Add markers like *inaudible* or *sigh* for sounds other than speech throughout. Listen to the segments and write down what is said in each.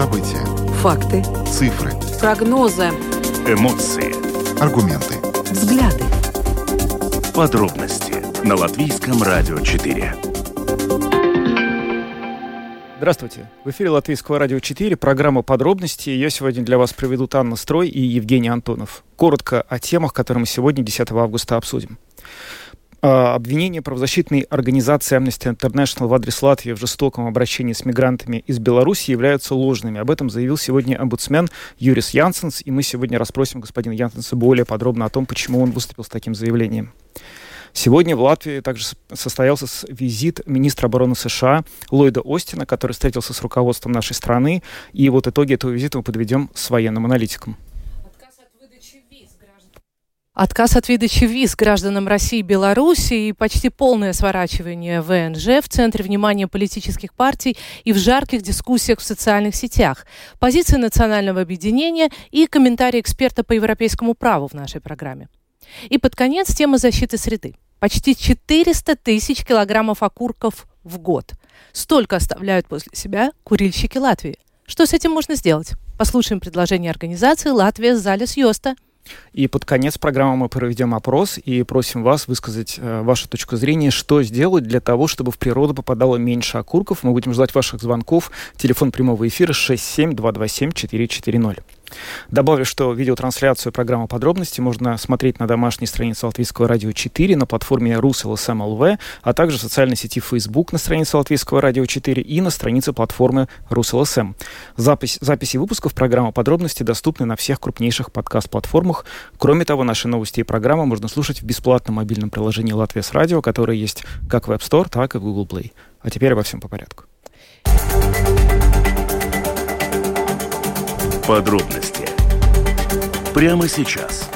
События. Факты. Цифры. Прогнозы. Эмоции. Аргументы. Взгляды. Подробности на Латвийском радио 4. Здравствуйте. В эфире Латвийского радио 4, программа «Подробности». Ее сегодня для вас проведут Анна Строй и Евгений Антонов. Коротко о темах, которые мы сегодня, 10 августа, обсудим. А, обвинения правозащитной организации Amnesty International в адрес Латвии в жестоком обращении с мигрантами из Беларуси являются ложными. Об этом заявил сегодня омбудсмен Юрис Янсенс, и мы сегодня расспросим господина Янсенса более подробно о том, почему он выступил с таким заявлением. Сегодня в Латвии также состоялся визит министра обороны США Ллойда Остина, который встретился с руководством нашей страны. И вот итоги этого визита мы подведем с военным аналитиком. Отказ от выдачи виз гражданам России и Беларуси и почти полное сворачивание ВНЖ в центре внимания политических партий и в жарких дискуссиях в социальных сетях, позиции национального объединения и комментарии эксперта по европейскому праву в нашей программе. И под конец тема защиты среды. Почти 400 тысяч килограммов окурков в год. Столько оставляют после себя курильщики Латвии. Что с этим можно сделать? Послушаем предложение организации «Латвия Залес Йоста». И под конец программы мы проведем опрос и просим вас высказать э, вашу точку зрения, что сделать для того, чтобы в природу попадало меньше окурков. Мы будем ждать ваших звонков. Телефон прямого эфира 67227 440. Добавлю, что видеотрансляцию программы «Подробности» можно смотреть на домашней странице Латвийского радио 4, на платформе Rus.LSM.lv, а также в социальной сети Facebook на странице Латвийского радио 4 и на странице платформы Rus.LSM. Запись, записи выпусков программы «Подробности» доступны на всех крупнейших подкаст-платформах. Кроме того, наши новости и программы можно слушать в бесплатном мобильном приложении «Latvijas Radio», которое есть как в App Store, так и в Google Play. А теперь обо всем по порядку. Подробности прямо сейчас.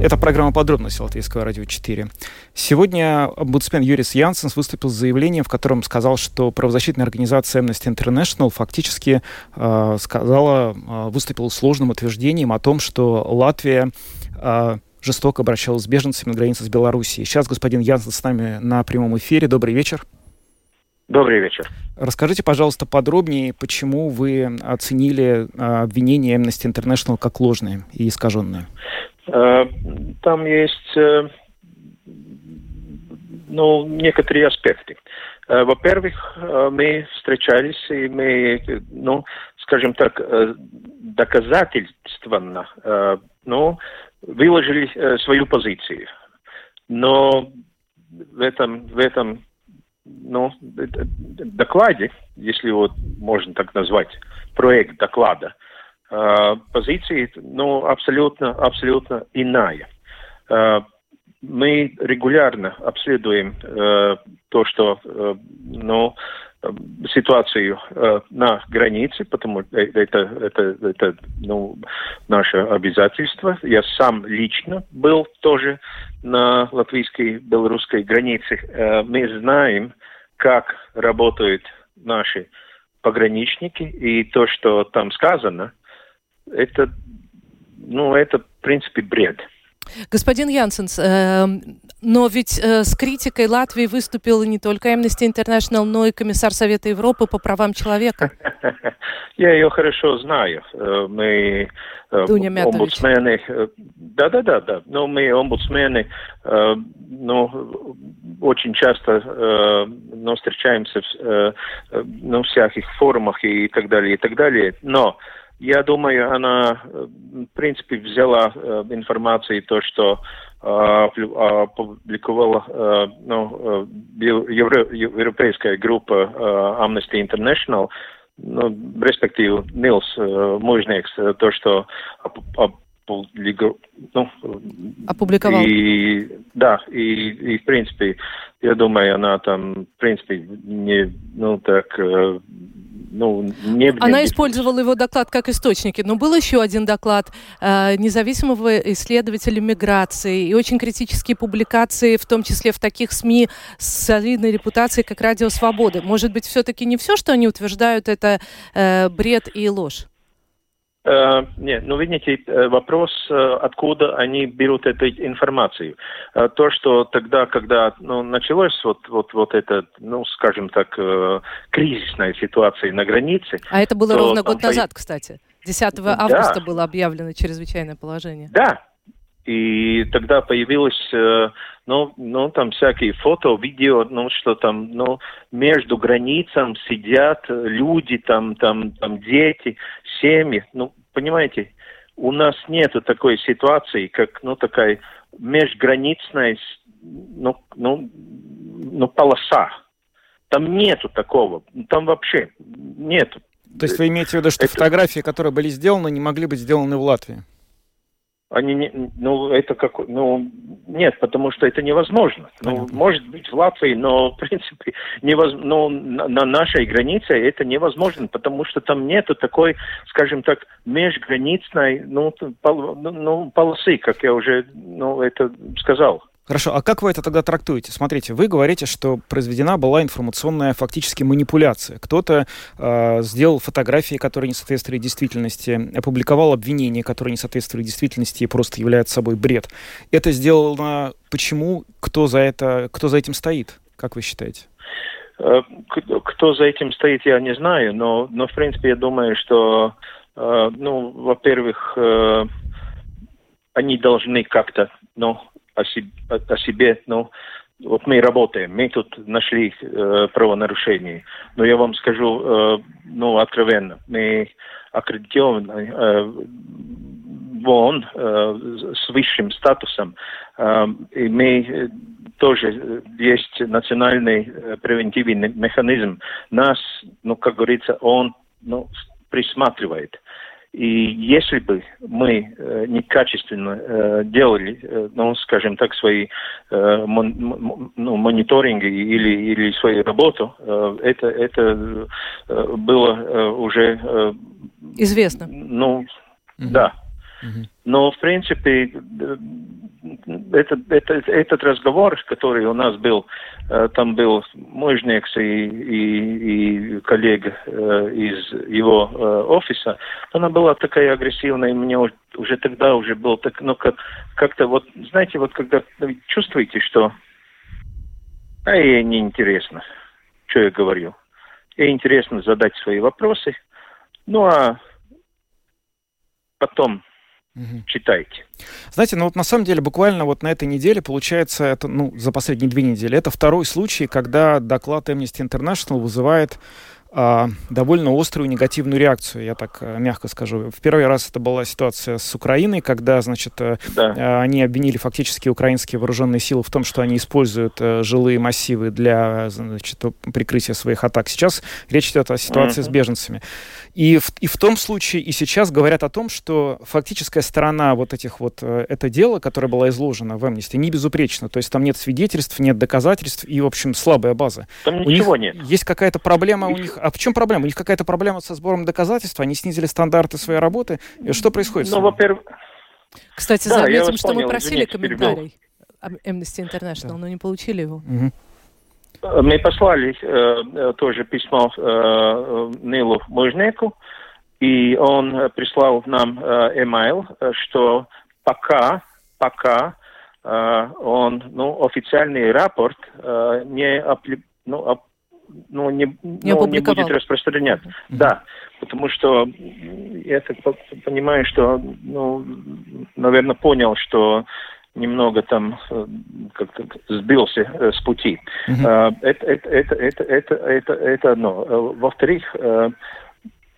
Это программа «Подробности» Латвийского радио 4. Сегодня омбудсмен Юрис Янсенс выступил с заявлением, в котором сказал, что правозащитная организация Amnesty International фактически э, сказала, э, выступила сложным утверждением о том, что Латвия э, жестоко обращалась с беженцами на границе с Белоруссией. Сейчас господин Янсен с нами на прямом эфире. Добрый вечер. Добрый вечер. Расскажите, пожалуйста, подробнее, почему вы оценили а, обвинения Amnesty International как ложные и искаженные? Э, там есть э, ну, некоторые аспекты. Э, во-первых, мы встречались, и мы, ну, скажем так, доказательственно, ну, выложили свою позицию. Но в этом, в этом ну, докладе, если вот можно так назвать, проект доклада, э, позиции, ну, абсолютно, абсолютно иная. Э, мы регулярно обследуем э, то, что, э, ну, ситуацию э, на границе, потому что это, это, это ну, наше обязательство. Я сам лично был тоже на латвийской белорусской границе. Э, мы знаем, как работают наши пограничники, и то, что там сказано, это, ну, это, в принципе, бред. Господин Янсенс, э, но ведь э, с критикой Латвии выступил не только Amnesty International, но и комиссар Совета Европы по правам человека. *laughs* Я ее хорошо знаю. Э, мы э, Дуня омбудсмены... Э, да-да-да, да. Но мы омбудсмены, э, ну, очень часто э, ну, встречаемся в э, ну, всяких форумах и так далее, и так далее. Но я думаю, она, в принципе, взяла э, информацию, то, что э, опубликовала э, ну, евро, европейская группа э, Amnesty International, ну, респективно Нилс э, Мужникс, то, что ну, опубликовал. И, да, и, и, в принципе, я думаю, она там, в принципе, не, ну, так, э, ну, не... Она использовала его доклад как источники, но был еще один доклад э, независимого исследователя миграции и очень критические публикации, в том числе в таких СМИ с солидной репутацией, как Радио Свободы. Может быть, все-таки не все, что они утверждают, это э, бред и ложь? Э, нет, ну видите, э, вопрос, э, откуда они берут эту информацию. То, что тогда, когда ну, началось вот, вот, вот это, ну, скажем так, кризисная ситуация на границе. А это было ровно там год по- назад, кстати. 10 Да. августа было объявлено чрезвычайное положение. Да. И тогда появилось, ну, ну, там всякие фото, видео, ну, что там, ну, между границам сидят люди, там, там, там дети, семьи. Ну, понимаете, у нас нету такой ситуации, как, ну, такая межграничная, ну, ну, ну, полоса. Там нету такого. Там вообще нету. То есть вы имеете в виду, что Это- фотографии, которые были сделаны, не могли быть сделаны в Латвии? Они не, ну, это как, ну, нет, потому что это невозможно. Ну, может быть, в Латвии, но, в принципе, невоз... ну, на, на нашей границе это невозможно, потому что там нету такой, скажем так, межграничной, ну, пол- ну, ну, полосы, как я уже, ну, это сказал. Хорошо, а как вы это тогда трактуете? Смотрите, вы говорите, что произведена была информационная фактически манипуляция. Кто-то э, сделал фотографии, которые не соответствовали действительности, опубликовал обвинения, которые не соответствовали действительности и просто являются собой бред. Это сделано почему? Кто за это, кто за этим стоит? Как вы считаете? Э, Кто за этим стоит, я не знаю, но, но в принципе, я думаю, что, э, ну, во-первых, э, они должны как-то, ну, о себе, о себе, ну, вот мы работаем, мы тут нашли э, правонарушение, но я вам скажу, э, ну, откровенно, мы аккредитованы э, в ООН э, с высшим статусом, э, и мы э, тоже э, есть национальный э, превентивный механизм. Нас, ну, как говорится, он ну, присматривает. И если бы мы э, некачественно э, делали, э, ну, скажем так, свои э, мон- ну, мониторинги или, или свою работу, э, это, это э, было э, уже, э, Известно. ну, Мгм. да. Но, в принципе, э, это, это, этот разговор, который у нас был, э, там был Мужникс и, и, и коллега э, из его э, офиса, она была такая агрессивная, и мне уж- уже тогда уже было так, ну, как, как-то вот, знаете, вот когда чувствуете, что а ей неинтересно, что я говорю. Ей интересно задать свои вопросы, ну а потом Мгм. читайте. Знаете, ну вот на самом деле буквально вот на этой неделе, получается, это, ну, за последние две недели, это второй случай, когда доклад Amnesty International вызывает довольно острую негативную реакцию, я так а, мягко скажу. В первый раз это была ситуация с Украиной, когда, значит, э, Да. э, они обвинили фактически украинские вооруженные силы в том, что они используют э, жилые массивы для значит, прикрытия своих атак. Сейчас речь идет о ситуации с Мгм. беженцами. И в, и в том случае, и сейчас говорят о том, что фактическая сторона вот этих вот, э, это дело, которое было изложено в Amnesty, не безупречно. То есть там нет свидетельств, нет доказательств и, в общем, слабая база. Там У ничего них нет. есть какая-то проблема у них. А в чем проблема? У них какая-то проблема со сбором доказательств, они снизили стандарты своей работы. И Что происходит? с Ну, во-первых, Кстати, Да, я заметим, что мы понял, просили извините, перебил. комментарий об Amnesty International, но не получили его. Э, мы послали э, э, тоже письмо э, э, Нилу Мужнику, и он прислал нам э, email, что пока, пока э, он, ну, официальный рапорт э, не, апли- ну, ап- ну, не, ну, не будет распространяться. Да, потому что я так по- понимаю, что, ну, наверное, понял, что немного там э, как-то сбился э, с пути. Э, Это, это, это, это, это, это, это одно. Э, Во-вторых, э,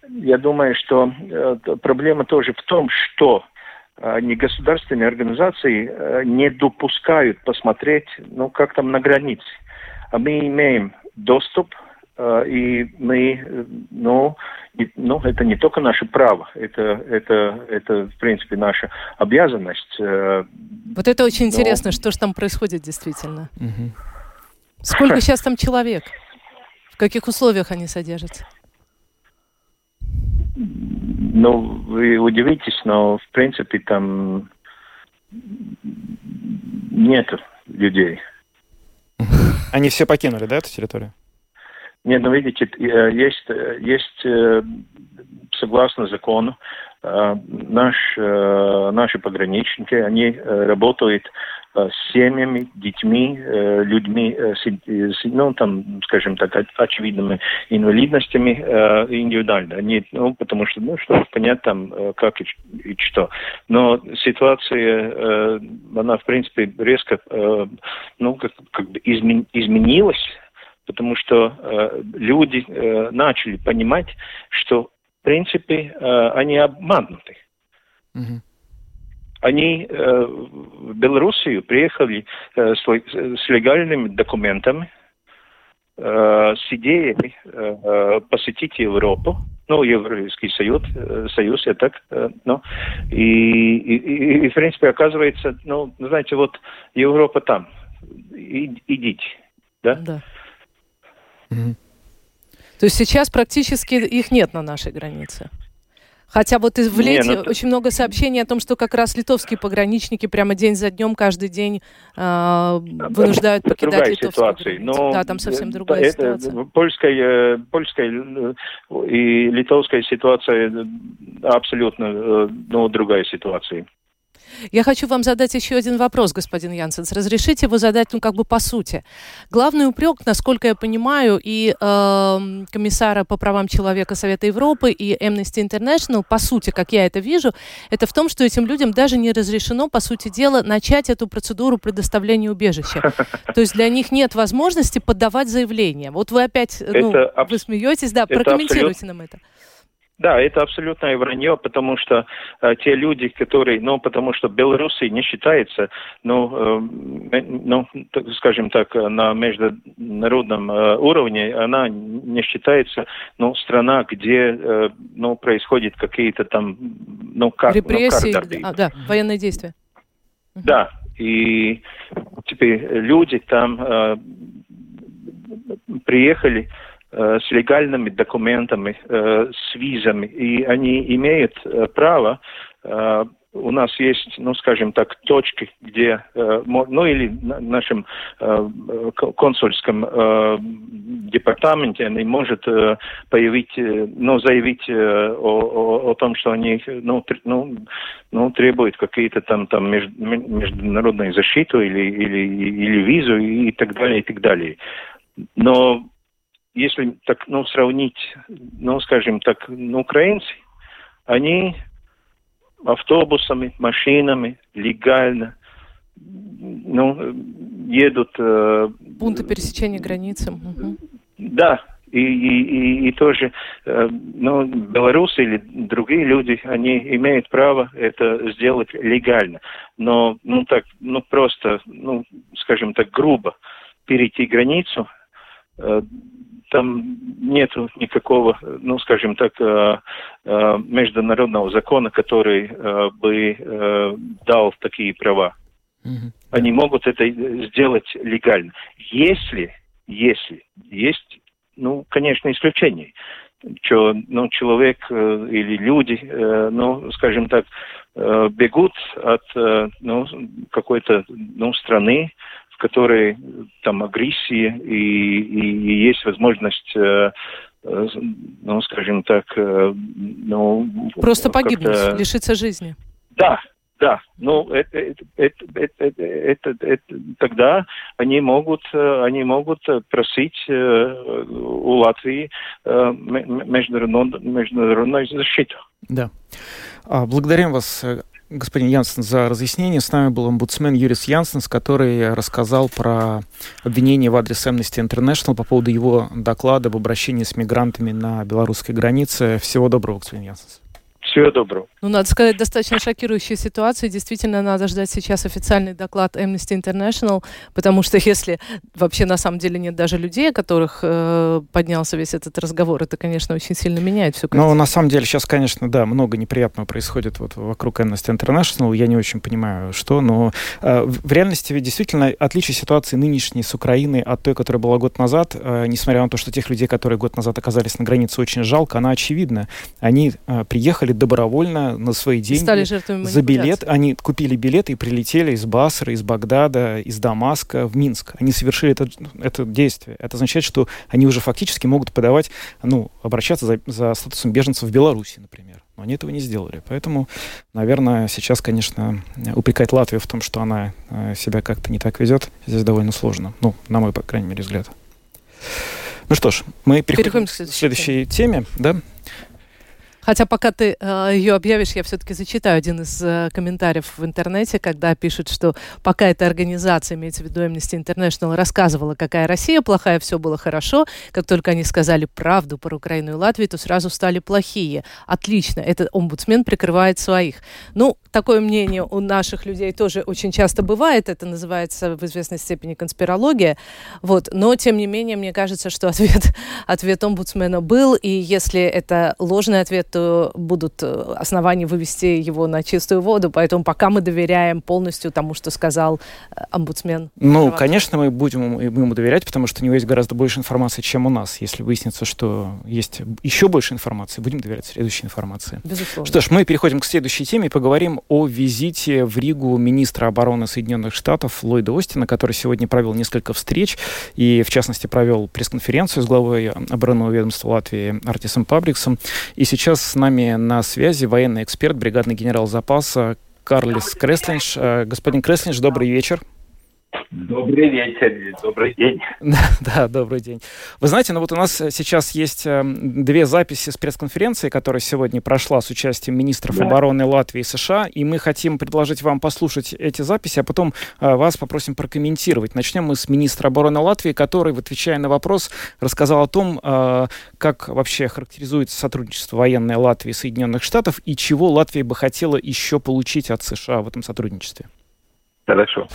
я думаю, что проблема тоже в том, что э, негосударственные организации не допускают посмотреть, ну, как там на границе. А мы имеем доступ, э, и мы, ну, и- ну, это не только наше право, это, это, это, в принципе, наша обязанность. э, Вот это очень Но- интересно, что же там происходит действительно. Мгм. Сколько *laughs* сейчас там человек? В каких условиях они содержатся? Ну, вы удивитесь, но в принципе там нет людей. *laughs* Они все покинули, да, эту территорию? Нет, ну видите, э, есть, э, есть э, согласно закону, наш, наши пограничники, они работают с семьями, детьми, людьми, ну, там, скажем так, очевидными инвалидностями индивидуально. Они, ну, потому что, ну, чтобы понять там, как и, что. Но ситуация, она, в принципе, резко, ну, как, как бы изменилась потому что э, люди э, начали понимать, что в принципе э, они обмануты. Угу. Они э, в Белоруссию приехали э, с, с легальными документами, э, с идеей э, посетить Европу, ну, Европейский Союз, э, Союз, я так, э, ну, и, и, и, в принципе, оказывается, ну, знаете, вот Европа там, и, идите, да? Да. То есть сейчас практически их нет на нашей границе. Хотя вот в лете Не, ну, очень много сообщений о том, что как раз литовские пограничники прямо день за днем, каждый день э, вынуждают это покидать литовскую ситуация. Но ну, да, там совсем другая это, ситуация. Польская, польская э, и литовская ситуация абсолютно э, ну, другая ситуация. Я хочу вам задать еще один вопрос, господин Янсенс. Разрешите его задать, ну, как бы по сути. Главный упрек, насколько я понимаю, и э, комиссара по правам человека Совета Европы, и Amnesty International, по сути, как я это вижу, это в том, что этим людям даже не разрешено, по сути дела, начать эту процедуру предоставления убежища. *laughs* То есть для них нет возможности подавать заявление. Вот вы опять, ну, вы смеетесь, да, прокомментируйте нам это. Да, это абсолютное вранье, потому что э, те люди, которые, ну, потому что Белоруссия не считается, ну, э, ну, так, скажем так, на международном э, уровне, она не считается, ну, страна, где, э, ну, происходят какие-то там, ну, как, ну, Репрессии, ну, а, да, военные действия. Да, и теперь люди там э, приехали, Э, с легальными документами, э, с визами, и они имеют э, право у нас есть, ну, скажем так, точки, где, ну, или в нашем консульском департаменте они может появить, ну, заявить о, о, о том, что они, ну, ну, ну требуют какие-то там, там международную защиту или, или, или визу и так далее, и так далее. Но если так, ну, сравнить, ну, скажем так, ну, украинцы, они автобусами, машинами легально, ну, едут... Э, Пункты пересечения границы. Угу. Да, и, и, и, и тоже, э, ну, белорусы или другие люди, они имеют право это сделать легально. Но, ну, так, ну, просто, ну, скажем так, грубо перейти границу, там нет никакого, ну, скажем так, э, э, международного закона, который э, бы дал такие права. Mm-hmm. Они могут это сделать легально. Если, если есть, ну, конечно, исключения, что, ну, человек или люди, ну, скажем так, бегут от, ну, какой-то, ну, страны, которой там агрессии и, и, и есть возможность э, э, ну, скажем так, э, ну... Просто погибнуть, лишиться жизни. Да, да, ну это, это, это, это, это, это, тогда они могут, они могут просить у Латвии международную, международную защиту. Да. А, благодарим вас, господин Янсен, за разъяснение. С нами был омбудсмен Юрис Янсенс, который рассказал про обвинение в адрес Amnesty International по поводу его доклада об обращении с мигрантами на белорусской границе. Всего доброго, господин Янсенс. Всего доброго. Ну, надо сказать, достаточно шокирующая ситуация. Действительно, надо ждать сейчас официальный доклад Amnesty International, потому что *laughs* если вообще на самом деле нет даже людей, о которых э, поднялся весь этот разговор, это, конечно, очень сильно меняет все. Ну, на самом деле сейчас, конечно, да, много неприятного происходит вот вокруг Amnesty International. Я не очень понимаю, что, но э, в реальности ведь действительно отличие ситуации нынешней с Украиной от той, которая была год назад, э, несмотря на то, что тех людей, которые год назад оказались на границе, очень жалко, она очевидна. Они э, приехали добровольно на свои деньги Стали жертвами за билет. Они купили билет и прилетели из Басры, из Багдада, из Дамаска в Минск. Они совершили это, это действие. Это означает, что они уже фактически могут подавать, ну, обращаться за, за статусом беженцев в Беларуси, например. Но они этого не сделали. Поэтому, наверное, сейчас, конечно, упрекать Латвию в том, что она э, себя как-то не так ведет, здесь довольно сложно. Ну, на мой, по крайней мере, взгляд. Ну что ж, мы переходим, Переходим к к следующей следующей теме, да? Хотя пока ты э, ее объявишь, я все-таки зачитаю один из э, комментариев в интернете, когда пишут, что пока эта организация, имеется в виду Amnesty International, рассказывала, какая Россия плохая, все было хорошо. Как только они сказали правду про Украину и Латвию, то сразу стали плохие. Отлично, этот омбудсмен прикрывает своих. Ну, такое мнение у наших людей тоже очень часто бывает. Это называется в известной степени конспирология. Вот. Но, тем не менее, мне кажется, что ответ, *laughs* ответ омбудсмена был, и если это ложный ответ, то будут э, основания вывести его на чистую воду. Поэтому пока мы доверяем полностью тому, что сказал э, омбудсмен. Ну, Права. конечно, мы будем ему- ему доверять, потому что у него есть гораздо больше информации, чем у нас. Если выяснится, что есть еще больше информации, будем доверять следующей информации. Безусловно. Что ж, мы переходим к следующей теме и поговорим о визите в Ригу министра обороны Соединенных Штатов Ллойда Остина, который сегодня провел несколько встреч и, в частности, провел пресс-конференцию с главой оборонного ведомства Латвии Артисом Пабриксом. И сейчас с нами на связи военный эксперт, бригадный генерал запаса Карлис Креслинш. Э, Господин Креслинш, добрый вечер. Добрый вечер, добрый день. *laughs* Да, добрый день. Вы знаете, ну вот у нас сейчас есть э, две записи с пресс-конференции, которая сегодня прошла с участием министров Да. обороны Латвии и США, и мы хотим предложить вам послушать эти записи, а потом э, вас попросим прокомментировать. Начнем мы с министра обороны Латвии, который, отвечая на вопрос, рассказал о том, э, как вообще характеризуется сотрудничество военной Латвии и Соединенных Штатов и чего Латвия бы хотела еще получить от США в этом сотрудничестве. Хорошо.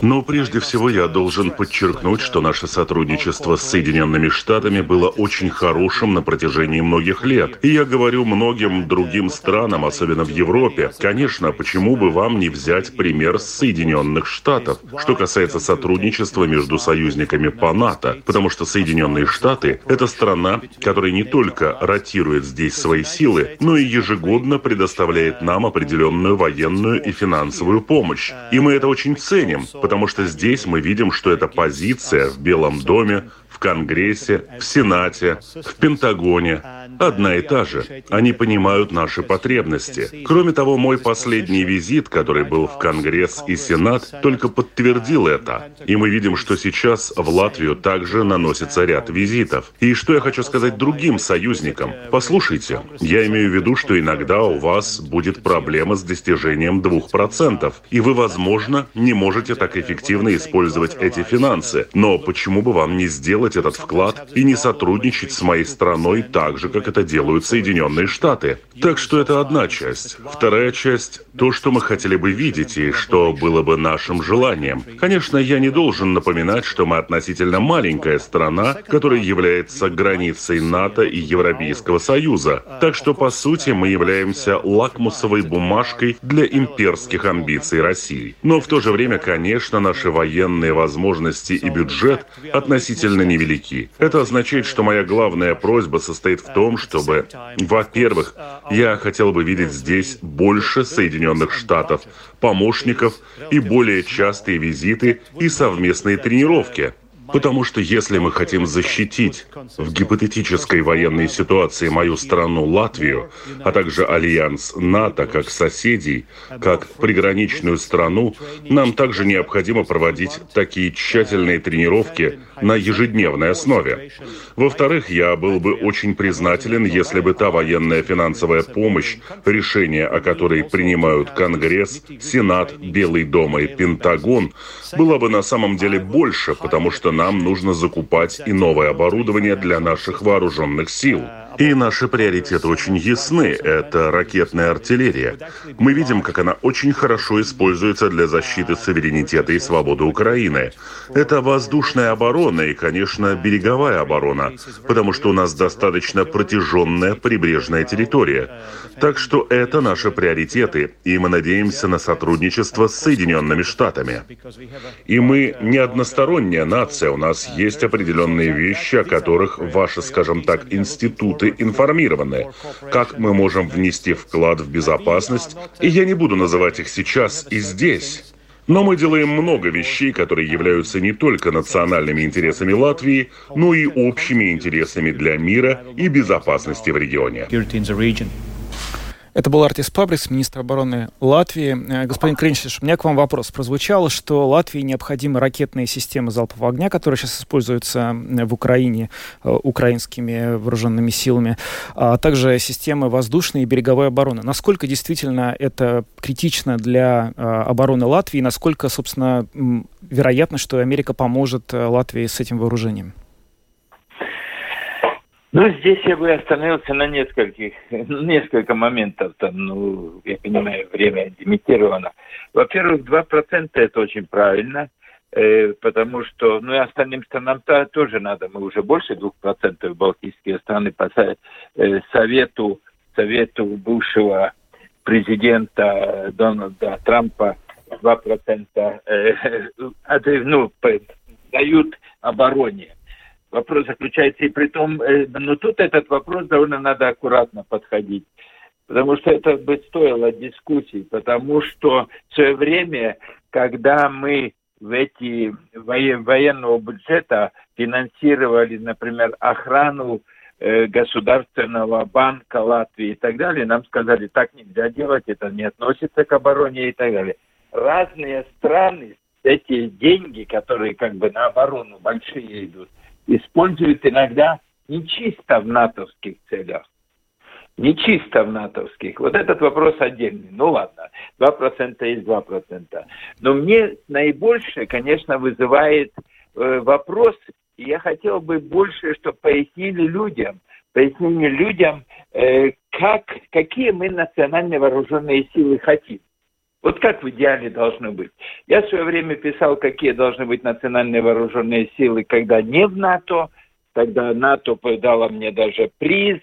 Но прежде всего я должен подчеркнуть, что наше сотрудничество с Соединенными Штатами было очень хорошим на протяжении многих лет. И я говорю многим другим странам, особенно в Европе, конечно, почему бы вам не взять пример с Соединенных Штатов, что касается сотрудничества между союзниками по НАТО, потому что Соединенные Штаты – это страна, которая не только ротирует здесь свои силы, но и ежегодно предоставляет нам определенную военную и финансовую помощь. И мы это очень ценим, потому что здесь мы видим, что эта позиция в Белом доме, в Конгрессе, в Сенате, в Пентагоне одна и та же. Они понимают наши потребности. Кроме того, мой последний визит, который был в Конгресс и Сенат, только подтвердил это. И мы видим, что сейчас в Латвию также наносится ряд визитов. И что я хочу сказать другим союзникам? Послушайте, я имею в виду, что иногда у вас будет проблема с достижением 2%, и вы, возможно, не можете так эффективно использовать эти финансы. Но почему бы вам не сделать этот вклад и не сотрудничать с моей страной так же, как это делают Соединенные Штаты? Так что это одна часть. Вторая часть — то, что мы хотели бы видеть и что было бы нашим желанием. Конечно, я не должен напоминать, что мы относительно маленькая страна, которая является границей НАТО и Европейского Союза. Так что, по сути, мы являемся лакмусовой бумажкой для имперских амбиций России. Но в то же время, конечно, наши военные возможности и бюджет относительно невелики. Это означает, что моя главная просьба состоит в том, чтобы, во-первых, я хотел бы видеть здесь больше Соединенных Штатов, помощников и более частые визиты и совместные тренировки. Потому что если мы хотим защитить в гипотетической военной ситуации мою страну Латвию, а также альянс НАТО как соседей, как приграничную страну, нам также необходимо проводить такие тщательные тренировки на ежедневной основе. Во-вторых, я был бы очень признателен, если бы та военная финансовая помощь, решения о которой принимают Конгресс, Сенат, Белый дом и Пентагон, была бы на самом деле больше, потому что нам нужно закупать и новое оборудование для наших вооруженных сил. И наши приоритеты очень ясны. Это ракетная артиллерия. Мы видим, как она очень хорошо используется для защиты суверенитета и свободы Украины. Это воздушная оборона и, конечно, береговая оборона, потому что у нас достаточно протяженная прибрежная территория. Так что это наши приоритеты, и мы надеемся на сотрудничество с Соединенными Штатами. И мы не односторонняя нация, у нас есть определенные вещи, о которых ваши, скажем так, институты патриоты информированы, как мы можем внести вклад в безопасность, и я не буду называть их сейчас и здесь. Но мы делаем много вещей, которые являются не только национальными интересами Латвии, но и общими интересами для мира и безопасности в регионе. Это был Артис Пабрис, министр обороны Латвии. Э, господин Кринчиш, у меня к вам вопрос. Прозвучало, что Латвии необходимы ракетные системы залпового огня, которые сейчас используются в Украине э, украинскими вооруженными силами, а также системы воздушной и береговой обороны. Насколько действительно это критично для э, обороны Латвии, насколько, собственно, вероятно, что Америка поможет Латвии с этим вооружением? Ну, здесь я бы остановился на нескольких, несколько моментов. Там, ну, я понимаю, время лимитировано. Во-первых, 2% это очень правильно, э, потому что, ну, и остальным странам-то тоже надо. Мы уже больше 2% балтийские страны по э, совету, совету бывшего президента Дональда Трампа 2% э, *laughs* ну, дают обороне. Вопрос заключается и при том, э, но тут этот вопрос довольно надо аккуратно подходить. Потому что это бы стоило дискуссий, потому что в свое время, когда мы в эти военного бюджета финансировали, например, охрану э, Государственного банка Латвии и так далее, нам сказали, так нельзя делать, это не относится к обороне и так далее. Разные страны эти деньги, которые как бы на оборону большие идут, используют иногда не чисто в натовских целях. Не чисто в натовских. Вот этот вопрос отдельный. Ну ладно, 2% есть 2%. Но мне наибольше, конечно, вызывает э, вопрос, и я хотел бы больше, чтобы пояснили людям, пояснили людям, э, как, какие мы национальные вооруженные силы хотим. Вот как в идеале должно быть. Я в свое время писал, какие должны быть национальные вооруженные силы, когда не в НАТО. Тогда НАТО дала мне даже приз,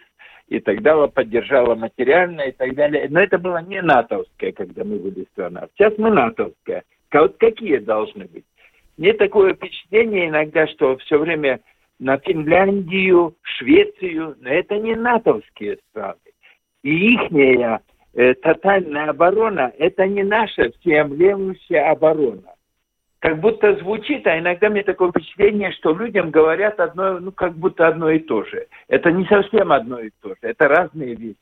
и так далее, поддержала материально и так далее. Но это было не натовское, когда мы были страна. Сейчас мы натовская. Вот какие должны быть? Мне такое впечатление иногда, что все время на Финляндию, Швецию, но это не натовские страны. И ихняя э, тотальная оборона – это не наша всеобъемлющая оборона. Как будто звучит, а иногда мне такое впечатление, что людям говорят одно, ну, как будто одно и то же. Это не совсем одно и то же, это разные вещи.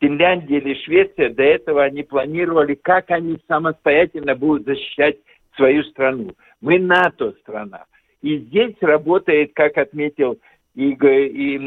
Финляндия или Швеция до этого они планировали, как они самостоятельно будут защищать свою страну. Мы НАТО страна. И здесь работает, как отметил и, и, и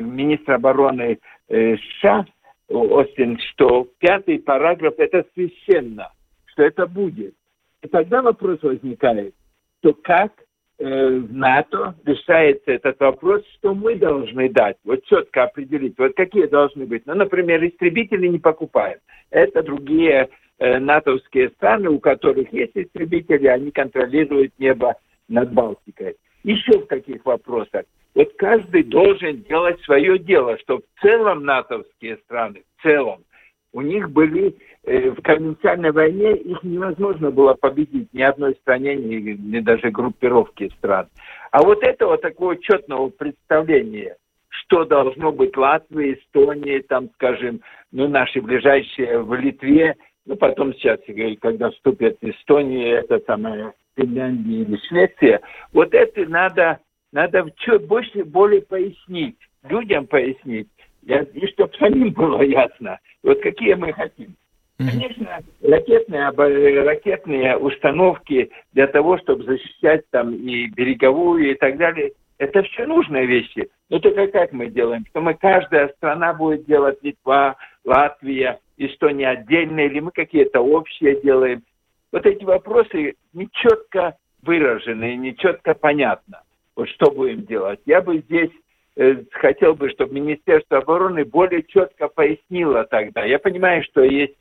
министр обороны э, США, Остин, что пятый параграф – это священно, что это будет. И тогда вопрос возникает, то как э, в НАТО решается этот вопрос, что мы должны дать, вот четко определить, вот какие должны быть. Ну, например, истребители не покупаем. Это другие э, натовские страны, у которых есть истребители, они контролируют небо над Балтикой. Еще в каких вопросах? Вот каждый должен делать свое дело, что в целом натовские страны, в целом, у них были э, в конвенциальной войне, их невозможно было победить ни одной стране, ни, ни даже группировки стран. А вот этого такого четного представления, что должно быть Латвии, Эстонии, там, скажем, ну, наши ближайшие в Литве, ну, потом сейчас, когда вступят Эстония, это самая Финляндия или Швеция, вот это надо надо чуть больше, более пояснить, людям пояснить, и чтобы самим было ясно, вот какие мы хотим. Конечно, ракетные, ракетные установки для того, чтобы защищать там и береговую и так далее, это все нужные вещи. Но только как мы делаем? Что мы, каждая страна будет делать, Литва, Латвия, не отдельно, или мы какие-то общие делаем. Вот эти вопросы не четко выражены, не четко понятно. Вот что будем делать? Я бы здесь э, хотел бы, чтобы Министерство обороны более четко пояснило тогда. Я понимаю, что есть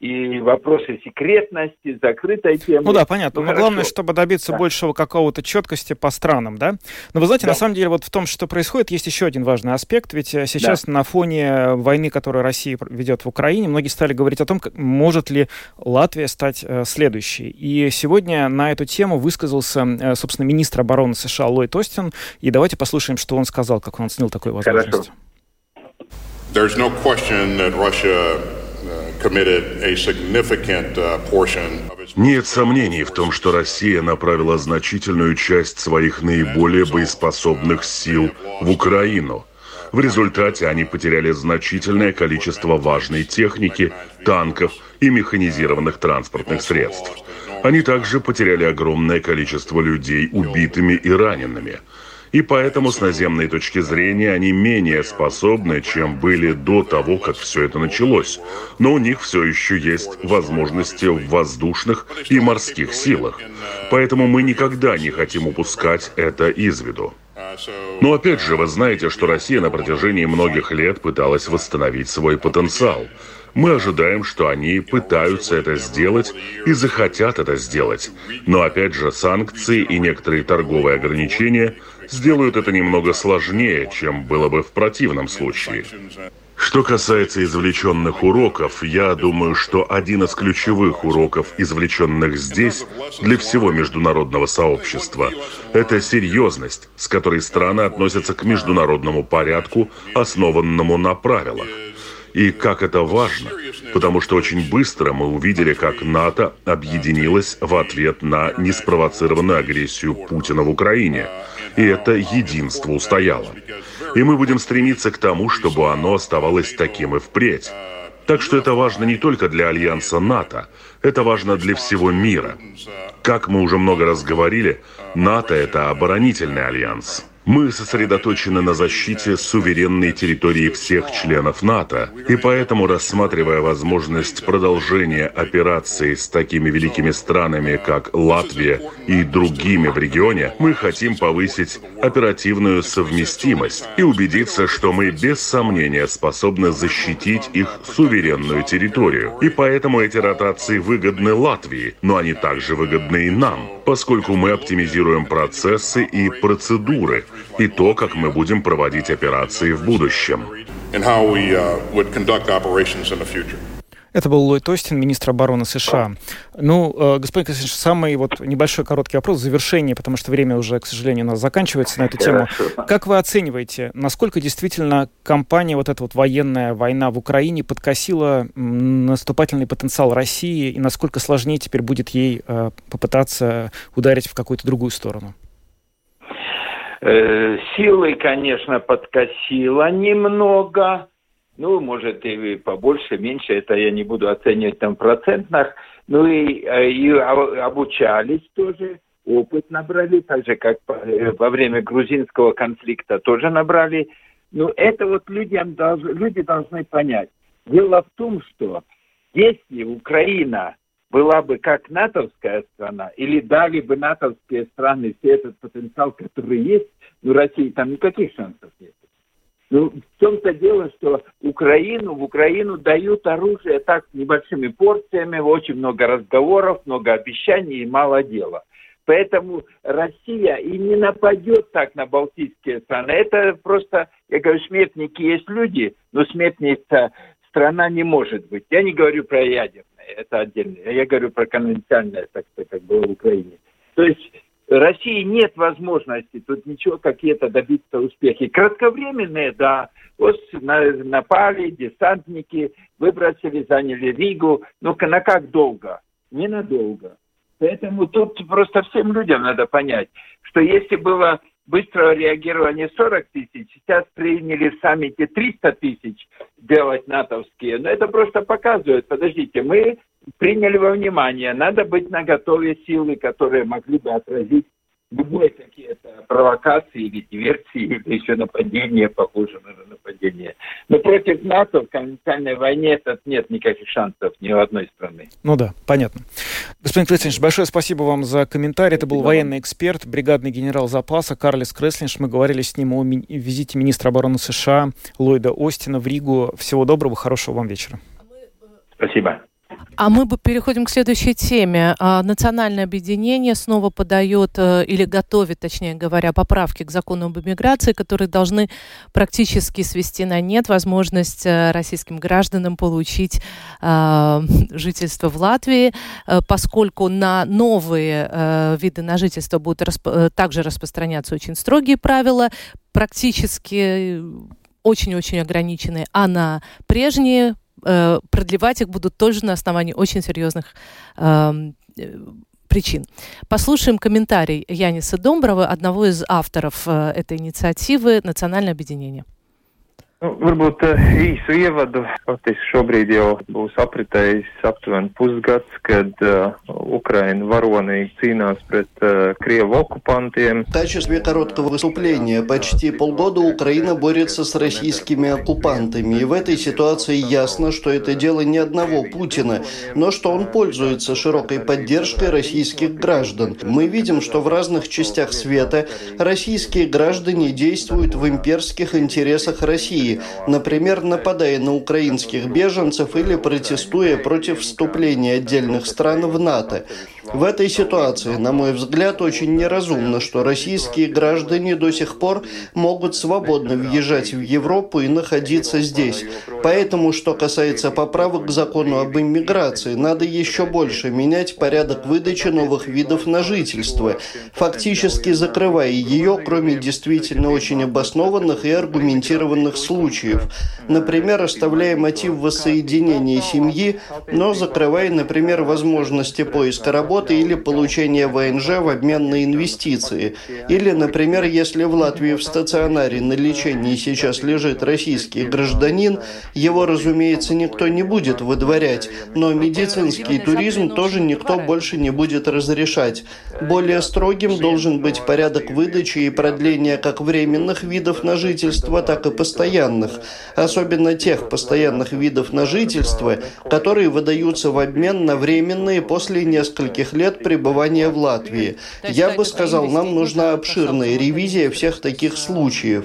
и вопросы секретности, закрытой темы. Ну да, понятно. Ну, Но хорошо. главное, чтобы добиться да. большего какого-то четкости по странам, да? Но вы знаете, да. на самом деле, вот в том, что происходит, есть еще один важный аспект. Ведь э, сейчас да. на фоне войны, которую Россия ведет в Украине, многие стали говорить о том, как, может ли Латвия стать э, следующей. И сегодня на эту тему высказался, э, собственно, министр обороны США Ллойд Остин. И давайте послушаем, что он сказал, как он оценил такую возможность. Хорошо. There's no question that Russia нет сомнений в том, что Россия направила значительную часть своих наиболее боеспособных сил в Украину. В результате они потеряли значительное количество важной техники, танков и механизированных транспортных средств. Они также потеряли огромное количество людей убитыми и ранеными – и поэтому с наземной точки зрения они менее способны, чем были до того, как все это началось. Но у них все еще есть возможности в воздушных и морских силах. Поэтому мы никогда не хотим упускать это из виду. Но опять же, вы знаете, что Россия на протяжении многих лет пыталась восстановить свой потенциал. Мы ожидаем, что они пытаются это сделать и захотят это сделать. Но опять же, санкции и некоторые торговые ограничения сделают это немного сложнее, чем было бы в противном случае. Что касается извлеченных уроков, я думаю, что один из ключевых уроков, извлеченных здесь для всего международного сообщества, это серьезность, с которой страны относятся к международному порядку, основанному на правилах. И как это важно, потому что очень быстро мы увидели, как НАТО объединилось в ответ на неспровоцированную агрессию Путина в Украине. И это единство устояло. И мы будем стремиться к тому, чтобы оно оставалось таким и впредь. Так что это важно не только для альянса НАТО, это важно для всего мира. Как мы уже много раз говорили, НАТО – это оборонительный альянс. Мы сосредоточены на защите суверенной территории всех членов НАТО, и поэтому, рассматривая возможность продолжения операции с такими великими странами, как Латвия и другими в регионе, мы хотим повысить оперативную совместимость и убедиться, что мы без сомнения способны защитить их суверенную территорию. И поэтому эти ротации выгодны Латвии, но они также выгодны и нам, поскольку мы оптимизируем процессы и процедуры, и то, как мы будем проводить операции в будущем. Uh, Это был Ллойд Остин, министр обороны США. Ну, э, господин Константинович, самый вот небольшой короткий вопрос, завершение, потому что время уже, к сожалению, у нас заканчивается на эту тему. Как вы оцениваете, насколько действительно компания, вот эта вот военная война в Украине подкосила наступательный потенциал России, и насколько сложнее теперь будет ей э, попытаться ударить в какую-то другую сторону? Э, силы, конечно, подкосило немного. Ну, может, и побольше, меньше, это я не буду оценивать там в процентных. Ну и, э, и обучались тоже, опыт набрали, так же, как э, во время грузинского конфликта тоже набрали. Ну, это вот людям должны, люди должны понять. Дело в том, что если Украина была бы как натовская страна, или дали бы натовские страны все этот потенциал, который есть, ну, России там никаких шансов нет. Ну, в том-то дело, что Украину, в Украину дают оружие так небольшими порциями, очень много разговоров, много обещаний и мало дела. Поэтому Россия и не нападет так на балтийские страны. Это просто, я говорю, смертники есть люди, но смертница страна не может быть. Я не говорю про ядерное это отдельно. Я говорю про конвенциальное, так сказать, как было в Украине. То есть России нет возможности тут ничего какие-то добиться успехи. Кратковременные, да, вот напали, десантники, выбросили, заняли Ригу. Но на как долго? Ненадолго. Поэтому тут просто всем людям надо понять, что если было быстрого реагирования 40 тысяч, сейчас приняли в саммите 300 тысяч делать натовские. Но это просто показывает, подождите, мы приняли во внимание, надо быть на готове силы, которые могли бы отразить любые какие-то провокации или диверсии, *laughs* или еще нападения, похоже на нападение. Но против НАТО в конвенциальной войне это нет никаких шансов ни у одной страны. Ну да, понятно. Господин Креслинш, большое спасибо вам за комментарий. Это был военный эксперт, бригадный генерал запаса Карлис Креслинш. Мы говорили с ним о ми- визите министра обороны США Ллойда Остина в Ригу. Всего доброго, хорошего вам вечера. Спасибо. А мы бы переходим к следующей теме. А, национальное объединение снова подает э, или готовит, точнее говоря, поправки к закону об иммиграции, которые должны практически свести на нет возможность э, российским гражданам получить э, жительство в Латвии, поскольку на новые виды на жительство будут также распространяться очень строгие правила. Практически очень-очень ограниченные, а на прежние э, продлевать их будут тоже на основании очень серьезных эм, э, причин. Послушаем комментарий Яниса Домброва, одного из авторов э, этой инициативы «Национальное объединение». Nu, varbūt uh, īsu ievadu. Faktiski šobrīd jau būs apritējis aptuveni pusgads, kad uh, Украина воронīgi цīнās пред uh, Криеву оккупантiem. В качестве короткого выступления почти полгода Украина борется с российскими оккупантами. И в этой ситуации ясно, что это дело не одного Путина, но что он пользуется широкой поддержкой российских граждан. Мы видим, что в разных частях света российские граждане действуют в имперских интересах России например, нападая на украинских беженцев или протестуя против вступления отдельных стран в НАТО. В этой ситуации, на мой взгляд, очень неразумно, что российские граждане до сих пор могут свободно въезжать в Европу и находиться здесь. Поэтому, что касается поправок к закону об иммиграции, надо еще больше менять порядок выдачи новых видов на жительство, фактически закрывая ее, кроме действительно очень обоснованных и аргументированных случаев. Например, оставляя мотив воссоединения семьи, но закрывая, например, возможности поиска работы работы или получения ВНЖ в обмен на инвестиции. Или, например, если в Латвии в стационаре на лечении сейчас лежит российский гражданин, его, разумеется, никто не будет выдворять, но медицинский туризм тоже никто больше не будет разрешать. Более строгим должен быть порядок выдачи и продления как временных видов на жительство, так и постоянных, особенно тех постоянных видов на жительство, которые выдаются в обмен на временные после нескольких нескольких лет пребывания в Латвии. Я бы сказал, нам нужна обширная ревизия всех таких случаев.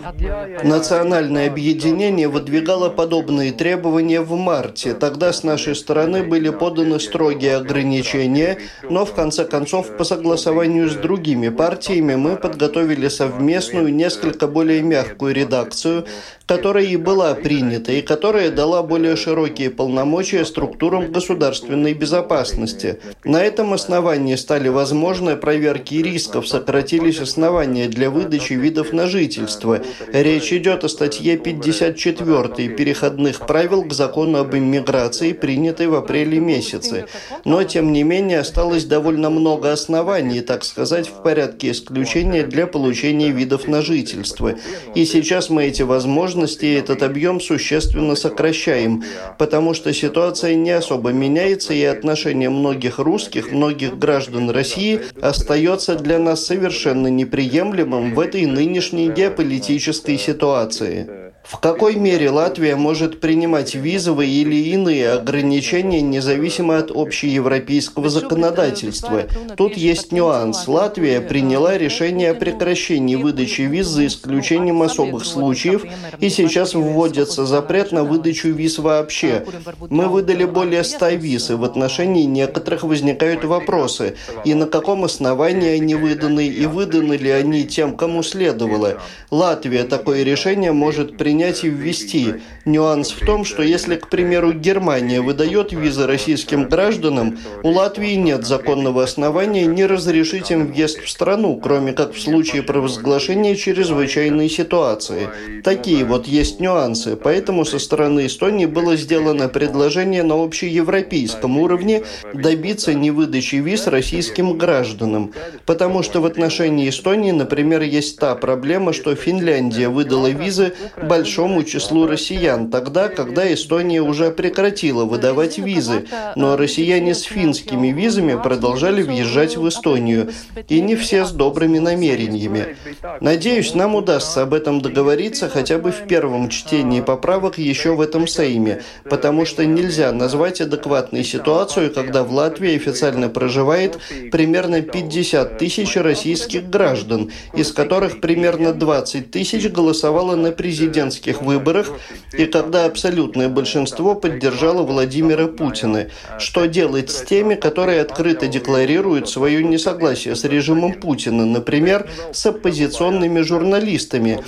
Национальное объединение выдвигало подобные требования в марте. Тогда с нашей стороны были поданы строгие ограничения, но в конце концов по согласованию с другими партиями мы подготовили совместную, несколько более мягкую редакцию, которая и была принята, и которая дала более широкие полномочия структурам государственной безопасности. На этом основании стали возможны проверки рисков, сократились основания для выдачи видов на жительство. Речь идет о статье 54 переходных правил к закону об иммиграции, принятой в апреле месяце. Но, тем не менее, осталось довольно много оснований, так сказать, в порядке исключения для получения видов на жительство. И сейчас мы эти возможности возможности этот объем существенно сокращаем, потому что ситуация не особо меняется, и отношение многих русских, многих граждан России остается для нас совершенно неприемлемым в этой нынешней геополитической ситуации. В какой мере Латвия может принимать визовые или иные ограничения независимо от общеевропейского законодательства? Тут есть нюанс. Латвия приняла решение о прекращении выдачи виз за исключением особых случаев, и сейчас вводится запрет на выдачу виз вообще. Мы выдали более 100 виз, и в отношении некоторых возникают вопросы, и на каком основании они выданы, и выданы ли они тем, кому следовало. Латвия такое решение может принять принять и ввести. Нюанс в том, что если, к примеру, Германия выдает визы российским гражданам, у Латвии нет законного основания не разрешить им въезд в страну, кроме как в случае провозглашения чрезвычайной ситуации. Такие вот есть нюансы, поэтому со стороны Эстонии было сделано предложение на общеевропейском уровне добиться невыдачи виз российским гражданам, потому что в отношении Эстонии, например, есть та проблема, что Финляндия выдала визы большим большому числу россиян, тогда, когда Эстония уже прекратила выдавать визы, но россияне с финскими визами продолжали въезжать в Эстонию, и не все с добрыми намерениями. Надеюсь, нам удастся об этом договориться хотя бы в первом чтении поправок еще в этом Сейме, потому что нельзя назвать адекватной ситуацию, когда в Латвии официально проживает примерно 50 тысяч российских граждан, из которых примерно 20 тысяч голосовало на президентских президентских выборах и когда абсолютное большинство поддержало Владимира Путина. Что делать с теми, которые открыто декларируют свое несогласие с режимом Путина, например, с оппозиционными журналистами?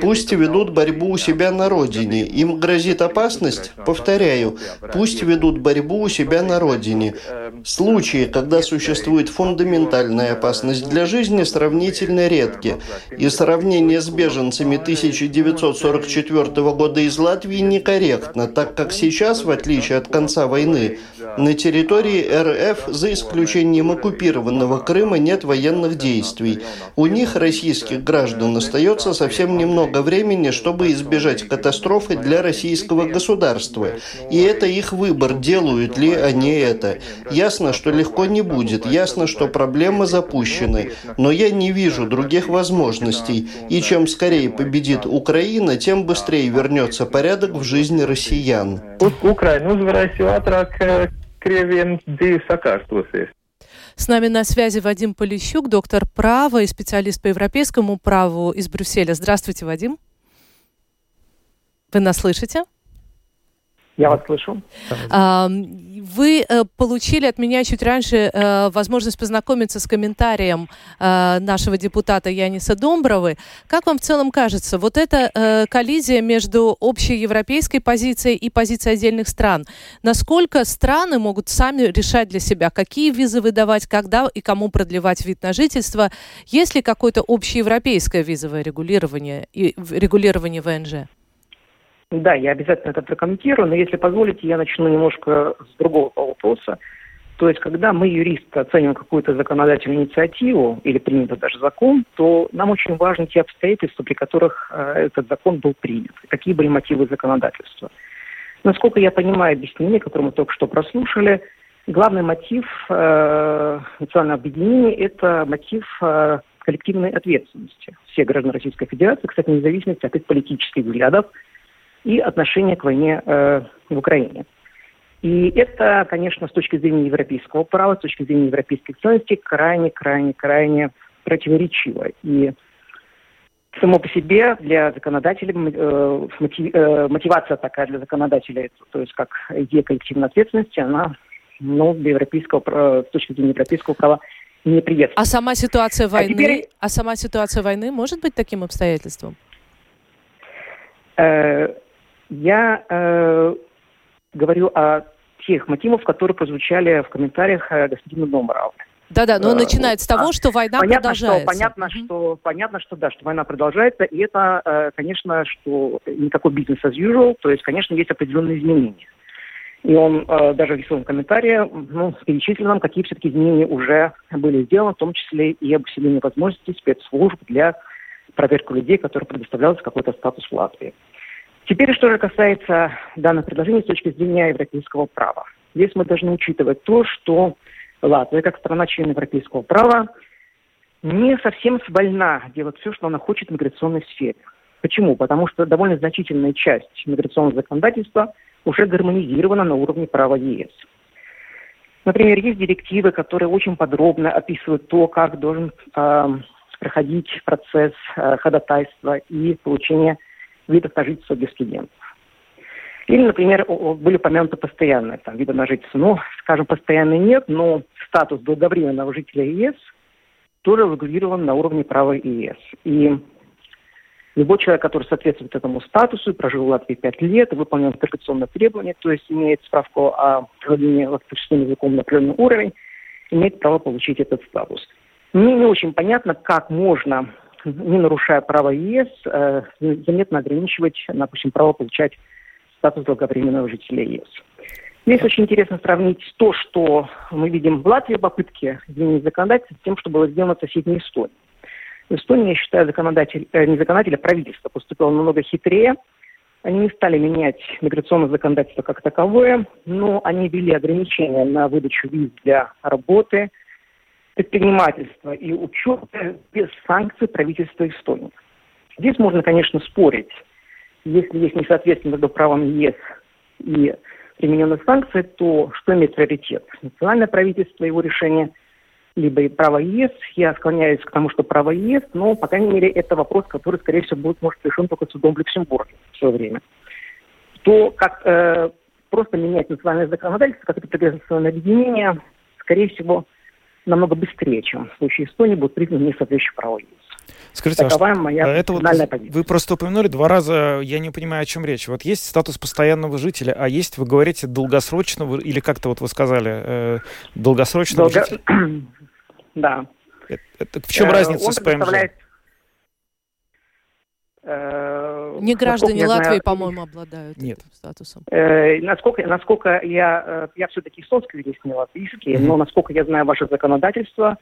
Пусть ведут борьбу у себя на родине. Им грозит опасность? Повторяю, пусть ведут борьбу у себя на родине. Случаи, когда существует фундаментальная опасность для жизни, сравнительно редки. И сравнение с беженцами 1944 1944 года из Латвии некорректно, так как сейчас, в отличие от конца войны, на территории РФ, за исключением оккупированного Крыма, нет военных действий. У них, российских граждан, остается совсем немного времени, чтобы избежать катастрофы для российского государства. И это их выбор, делают ли они это. Ясно, что легко не будет, ясно, что проблемы запущены, но я не вижу других возможностей. И чем скорее победит Украина, тем быстрее вернется порядок в жизни россиян. Ukraina uzvarēs, Krievijam dzīve sakārtosies. С нами на связи Вадим Полищук, доктор права и специалист по европейскому праву из Брюсселя. Здравствуйте, Вадим. Вы нас слышите? Я вас слышу. Вы э, получили от меня чуть раньше э, возможность познакомиться с комментарием э, нашего депутата Яниса Домбровы. Как вам в целом кажется, вот эта коллизия между общей европейской позицией и позицией отдельных стран, насколько страны могут сами решать для себя, какие визы выдавать, когда и кому продлевать вид на жительство, есть ли какое-то общеевропейское визовое регулирование и регулирование ВНЖ? Да, я обязательно это прокомментирую, но если позволите, я начну немножко с другого вопроса. То есть, когда мы, юристы, оцениваем какую-то законодательную инициативу или принят даже закон, то нам очень важны те обстоятельства, при которых э, этот закон был принят, какие были мотивы законодательства. Насколько я понимаю объяснение, которое мы только что прослушали, главный мотив э, национального объединения – это мотив э, коллективной ответственности всех граждан Российской Федерации, кстати, вне зависимости от их политических взглядов, и отношение к войне э, в Украине. И это, конечно, с точки зрения европейского права, с точки зрения европейских ценностей, крайне, крайне, крайне противоречиво. И само по себе для законодателей э, э, мотивация такая для законодателя, то есть как идея коллективной ответственности, она ну, для европейского, с точки зрения европейского права не приветствуется. А сама ситуация а войны, а, теперь... а сама ситуация войны может быть таким обстоятельством? Я э, говорю о тех мотивах, которые прозвучали в комментариях э, господина Домбрау. Да-да, но он э, начинает с того, а, что война понятно, продолжается. Что, понятно, mm-hmm. что, понятно, что да, что война продолжается, и это, э, конечно, что никакой бизнес as usual, то есть, конечно, есть определенные изменения. И он даже в своем комментарии ну, перечислил нам, какие все-таки изменения уже были сделаны, в том числе и об усилении возможностей спецслужб для проверки людей, которые предоставлялся какой-то статус в Латвии. Теперь, что же касается данного предложения с точки зрения европейского права. Здесь мы должны учитывать то, что Латвия, как страна-член европейского права, не совсем свольна делать все, что она хочет в миграционной сфере. Почему? Потому что довольно значительная часть миграционного законодательства уже гармонизирована на уровне права ЕС. Например, есть директивы, которые очень подробно описывают то, как должен э, проходить процесс э, ходатайства и получения видов на жительство для студентов. Или, например, были упомянуты постоянные там, виды на жительство. Ну, скажем, постоянный нет, но статус долговременного жителя ЕС тоже регулирован на уровне права ЕС. И любой человек, который соответствует этому статусу, прожил в Латвии пять лет, выполнил квалификационные требования, то есть имеет справку о владении латвийским языком на определенный уровень, имеет право получить этот статус. Мне не очень понятно, как можно не нарушая право ЕС, э, заметно ограничивать, допустим, право получать статус долговременного жителя ЕС. Здесь очень интересно сравнить то, что мы видим в Латвии попытки изменить законодательство с тем, что было сделано в соседней Эстонии. В Эстонии, я считаю, законодатель, э, не законодатель, а правительство поступило намного хитрее. Они не стали менять миграционное законодательство как таковое, но они ввели ограничения на выдачу виз для работы, предпринимательства и учета без санкций правительства Эстонии. Здесь можно, конечно, спорить. Если есть несоответствие между правом ЕС и примененных санкций, то что имеет приоритет? Национальное правительство, его решение, либо и право ЕС. Я склоняюсь к тому, что право ЕС, но, по крайней мере, это вопрос, который, скорее всего, будет, может, решен только судом в Люксембурге в свое время. То, как э, просто менять национальное законодательство, как это национальное объединение, скорее всего, намного быстрее, чем в случае Эстонии будет признан несоответствующий праву ЕС. Скажите, Такова а моя это вот позиция. вы просто упомянули два раза, я не понимаю, о чем речь. Вот есть статус постоянного жителя, а есть, вы говорите, долгосрочного, или как-то вот вы сказали, э, долгосрочного Долго... жителя? *clears throat* да. Это, это, в чем э, разница Он с ПМЖ? Э, Э, Не граждане Латвии, по-моему, обладают Нет. этим статусом. Э, насколько, насколько я, э, я все-таки эстонский юрист, не латвийский, Мгм. но насколько я знаю ваше законодательство,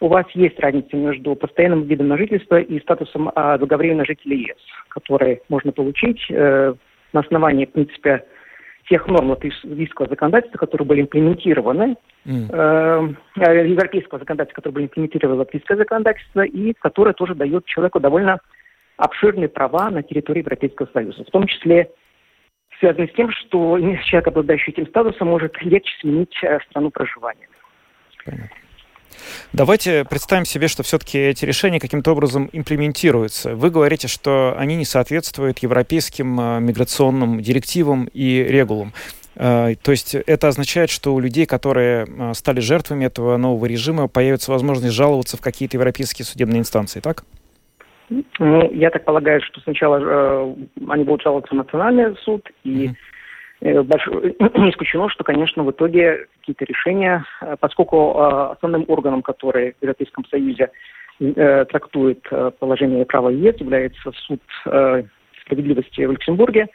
у вас есть разница между постоянным видом на жительство и статусом а, долговременного жителя ЕС, который можно получить э, на основании, в принципе, тех норм латвийского законодательства, которые были имплементированы, э, э, европейского законодательства, которые были имплементированы в латвийское законодательство, и которое тоже дает человеку довольно обширные права на территории Европейского Союза, в том числе связанные с тем, что человек, обладающий этим статусом, может легче сменить э, страну проживания. Давайте представим себе, что все-таки эти решения каким-то образом имплементируются. Вы говорите, что они не соответствуют европейским э, миграционным директивам и регулам. Э, То есть это означает, что у людей, которые стали жертвами этого нового режима, появится возможность жаловаться в какие-то европейские судебные инстанции, так? Ну, я так полагаю, что сначала э, они будут жаловаться в национальный суд, и э, больш- *clears throat* не исключено, что, конечно, в итоге какие-то решения, э, поскольку э, основным органом, который в Европейском Союзе э, трактует э, положение права ЕС, является суд э, справедливости в Люксембурге,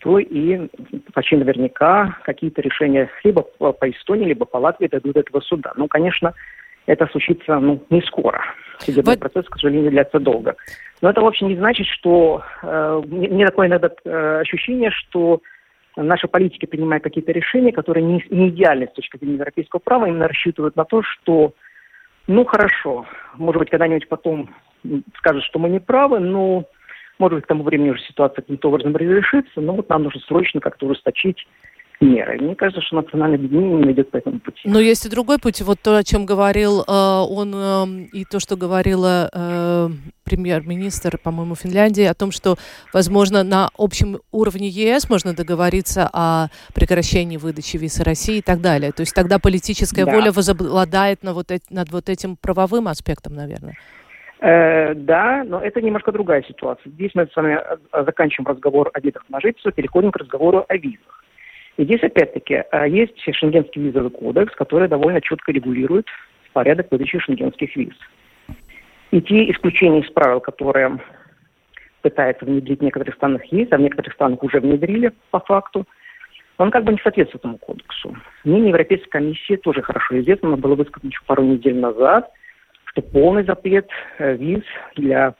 то и почти наверняка какие-то решения либо по Эстонии, либо по Латвии дойдут до этого суда. Ну, конечно, это случится ну, не скоро. Судебный Вот- процесс, к сожалению, длится долго. Но это вовсе не значит, что... э, мне, такое иногда э, ощущение, что наши политики принимают какие-то решения, которые не, не идеальны с точки зрения европейского права, именно рассчитывают на то, что, ну, хорошо, может быть, когда-нибудь потом скажут, что мы не правы, но, может быть, к тому времени уже ситуация каким-то образом разрешится, но вот нам нужно срочно как-то ужесточить меры. Мне кажется, что национальное объединение не идет по этому пути. Но есть и другой путь. Вот то, о чем говорил э, он, э, и то, что говорила э, премьер-министр, по-моему, Финляндии, о том, что, возможно, на общем уровне ЕС можно договориться о прекращении выдачи визы России и так далее. То есть тогда политическая Да. воля возобладает на вот над вот этим правовым аспектом, наверное. Э, да, но это немножко другая ситуация. Здесь мы с вами э, заканчиваем разговор о видах на жительство, переходим к разговору о визах. И здесь, опять-таки, э, есть Шенгенский визовый кодекс, который довольно четко регулирует порядок выдачи шенгенских виз. И те исключения из правил, которые пытаются внедрить в некоторых странах есть, а в некоторых странах уже внедрили по факту, он как бы не соответствует этому кодексу. Мнение Европейской комиссии тоже хорошо известно, оно было высказано еще пару недель назад, что полный запрет э, виз для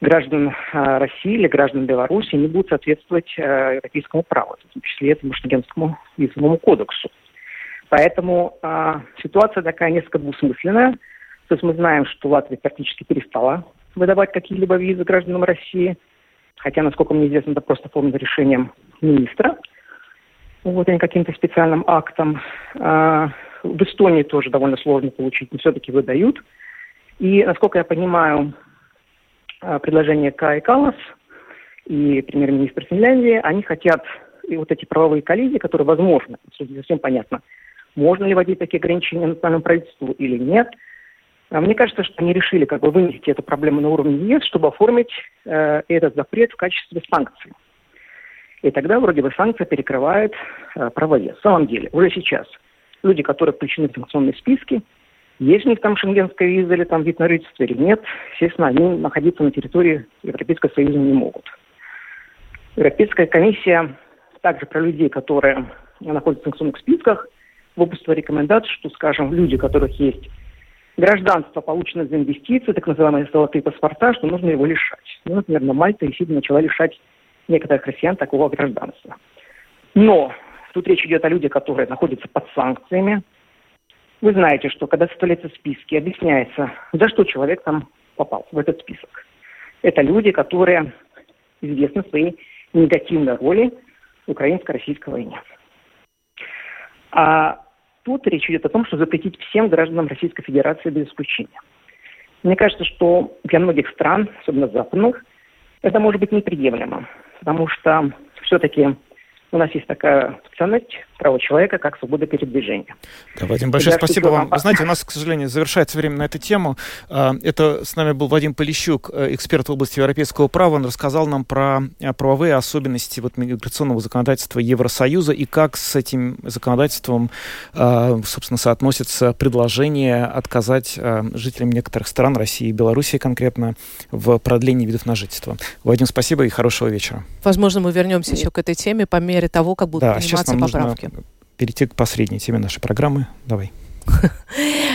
граждан э, России или граждан Беларуси не будет соответствовать э, европейскому праву, в том числе этому Шенгенскому визовому кодексу. Поэтому э, ситуация такая несколько двусмысленная. То есть мы знаем, что Латвия практически перестала выдавать какие-либо визы гражданам России, хотя, насколько мне известно, это просто оформлено решением министра, вот, а не каким-то специальным актом. А, в Эстонии тоже довольно сложно получить, но все-таки выдают. И, насколько я понимаю, а, предложение Кай Калас и премьер-министр Финляндии, они хотят и вот эти правовые коллизии, которые возможны, совсем понятно, можно ли вводить такие ограничения национальному правительству или нет. А Мне кажется, что они решили как бы вынести эту проблему на уровне ЕС, чтобы оформить э, этот запрет в качестве санкций. И тогда вроде бы санкция перекрывает э, право ЕС. В самом деле, уже сейчас люди, которые включены в санкционные списки, есть у них там шенгенская виза или там вид на жительство или нет, естественно, они находиться на территории Европейского Союза не могут. Европейская комиссия также про людей, которые находятся в санкционных списках, выпустила рекомендацию, что, скажем, люди, у которых есть гражданство, полученное за инвестиции, так называемые золотые паспорта, что нужно его лишать. Ну, например, на Мальта действительно начала лишать некоторых россиян такого гражданства. Но тут речь идет о людях, которые находятся под санкциями. Вы знаете, что когда составляются списки, объясняется, за что человек там попал в этот список. Это люди, которые известны своей негативной роли в украинско-российской войне. А тут речь идет о том, что запретить всем гражданам Российской Федерации без исключения. Мне кажется, что для многих стран, особенно западных, это может быть неприемлемо, потому что все-таки у нас есть такая ценность права человека как свобода передвижения. Да, Вадим, большое спасибо вам. Вы знаете, у нас, к сожалению, завершается время на эту тему. А, это с нами был Вадим Полищук, э, эксперт в области европейского права. Он рассказал нам про э, правовые особенности вот, миграционного законодательства Евросоюза и как с этим законодательством, а, собственно, соотносится предложение отказать а, жителям некоторых стран, России и Белоруссии конкретно, в продлении видов на жительство. Вадим, спасибо и хорошего вечера. Возможно, мы вернемся еще к этой теме по мере того, как будут да, приниматься поправки. Перейти к последней теме нашей программы. Давай.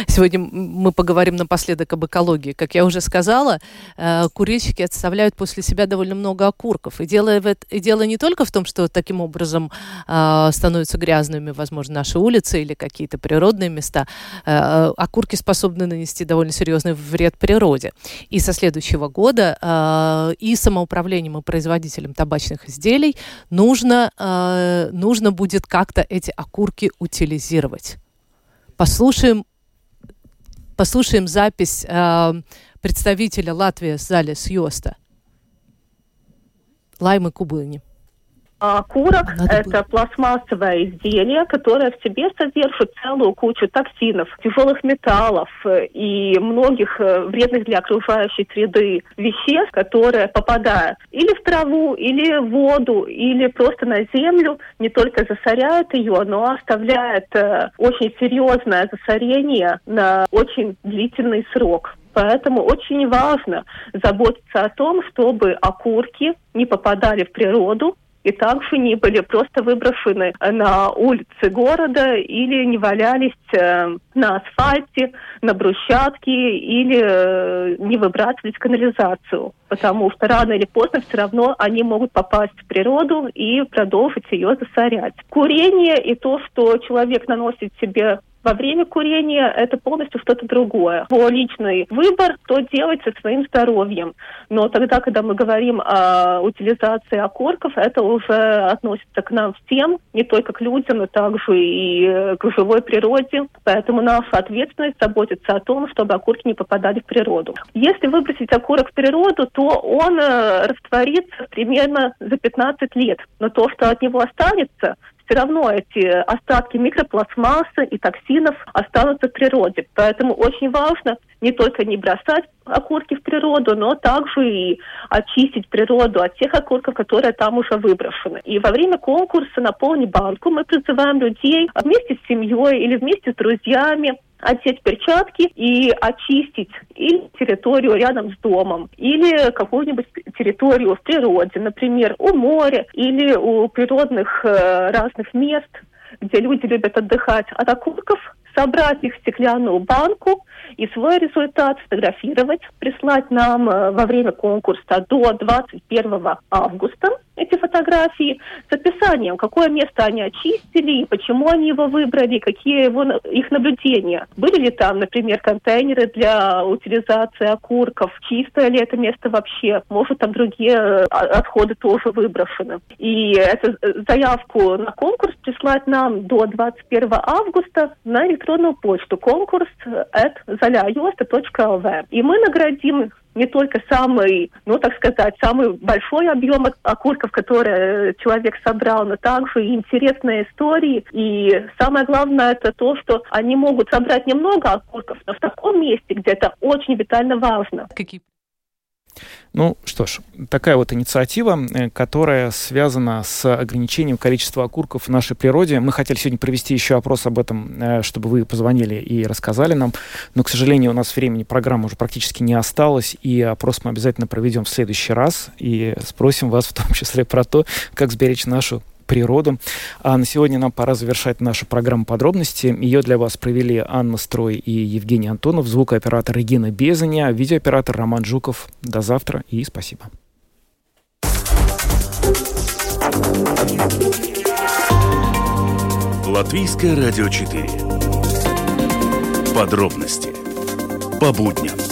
Сегодня мы поговорим напоследок об экологии. Как я уже сказала, э, курильщики оставляют после себя довольно много окурков. И дело, и дело не только в том, что таким образом э, становятся грязными, возможно, наши улицы или какие-то природные места. Э, окурки способны нанести довольно серьезный вред природе. И со следующего года и самоуправлением, и производителям табачных изделий нужно, нужно будет как-то эти окурки утилизировать. Послушаем, послушаем запись э, представителя Латвии в зале Сьоста Лаймы Кубыни. А курок – это пластмассовое изделие, которое в себе содержит целую кучу токсинов, тяжелых металлов э, и многих э, вредных для окружающей среды веществ, которые попадают или в траву, или в воду, или просто на землю, не только засоряют ее, но оставляют э, очень серьезное засорение на очень длительный срок. Поэтому очень важно заботиться о том, чтобы окурки не попадали в природу, и также не были просто выброшены на улицы города или не валялись э, на асфальте, на брусчатке или э, не выбрасывались в канализацию. Потому что рано или поздно все равно они могут попасть в природу и продолжить ее засорять. Курение и то, что человек наносит себе во время курения это полностью что-то другое. Его личный выбор, что делать со своим здоровьем. Но тогда, когда мы говорим о утилизации окурков, это уже относится к нам всем, не только к людям, но также и к живой природе. Поэтому наша ответственность заботиться о том, чтобы окурки не попадали в природу. Если выбросить окурок в природу, то он э, растворится примерно за 15 лет. Но то, что от него останется, все равно эти остатки микропластмассы и токсинов останутся в природе. Поэтому очень важно не только не бросать окурки в природу, но также и очистить природу от тех окурков, которые там уже выброшены. И во время конкурса «Наполни банку» мы призываем людей вместе с семьей или вместе с друзьями одеть перчатки и очистить или территорию рядом с домом, или какую-нибудь территорию в природе, например, у моря или у природных э, разных мест, где люди любят отдыхать. От окурков, собрать их в стеклянную банку и свой результат сфотографировать, прислать нам э, во время конкурса до 21 августа эти фотографии с описанием, какое место они очистили, и почему они его выбрали, какие его, их наблюдения. Были ли там, например, контейнеры для утилизации окурков, чистое ли это место вообще, может там другие э, отходы тоже выброшены. И эту э, заявку на конкурс прислать нам до 21 августа на электронную почту конкурс at заляюста.лв. И мы наградим не только самый, ну, так сказать, самый большой объем окурков, которые человек собрал, но также и интересные истории. И самое главное это то, что они могут собрать немного окурков, но в таком месте, где это очень витально важно. Какие ну что ж, такая вот инициатива, э, которая связана с ограничением количества окурков в нашей природе. Мы хотели сегодня провести еще опрос об этом, э, чтобы вы позвонили и рассказали нам, но, к сожалению, у нас времени программы уже практически не осталось, и опрос мы обязательно проведем в следующий раз и спросим вас в том числе про то, как сберечь нашу природу. А на сегодня нам пора завершать нашу программу подробности. Ее для вас провели Анна Строй и Евгений Антонов, звукооператор Регина Безаня, видеооператор Роман Жуков. До завтра и спасибо. Латвийское радио 4. Подробности по будням.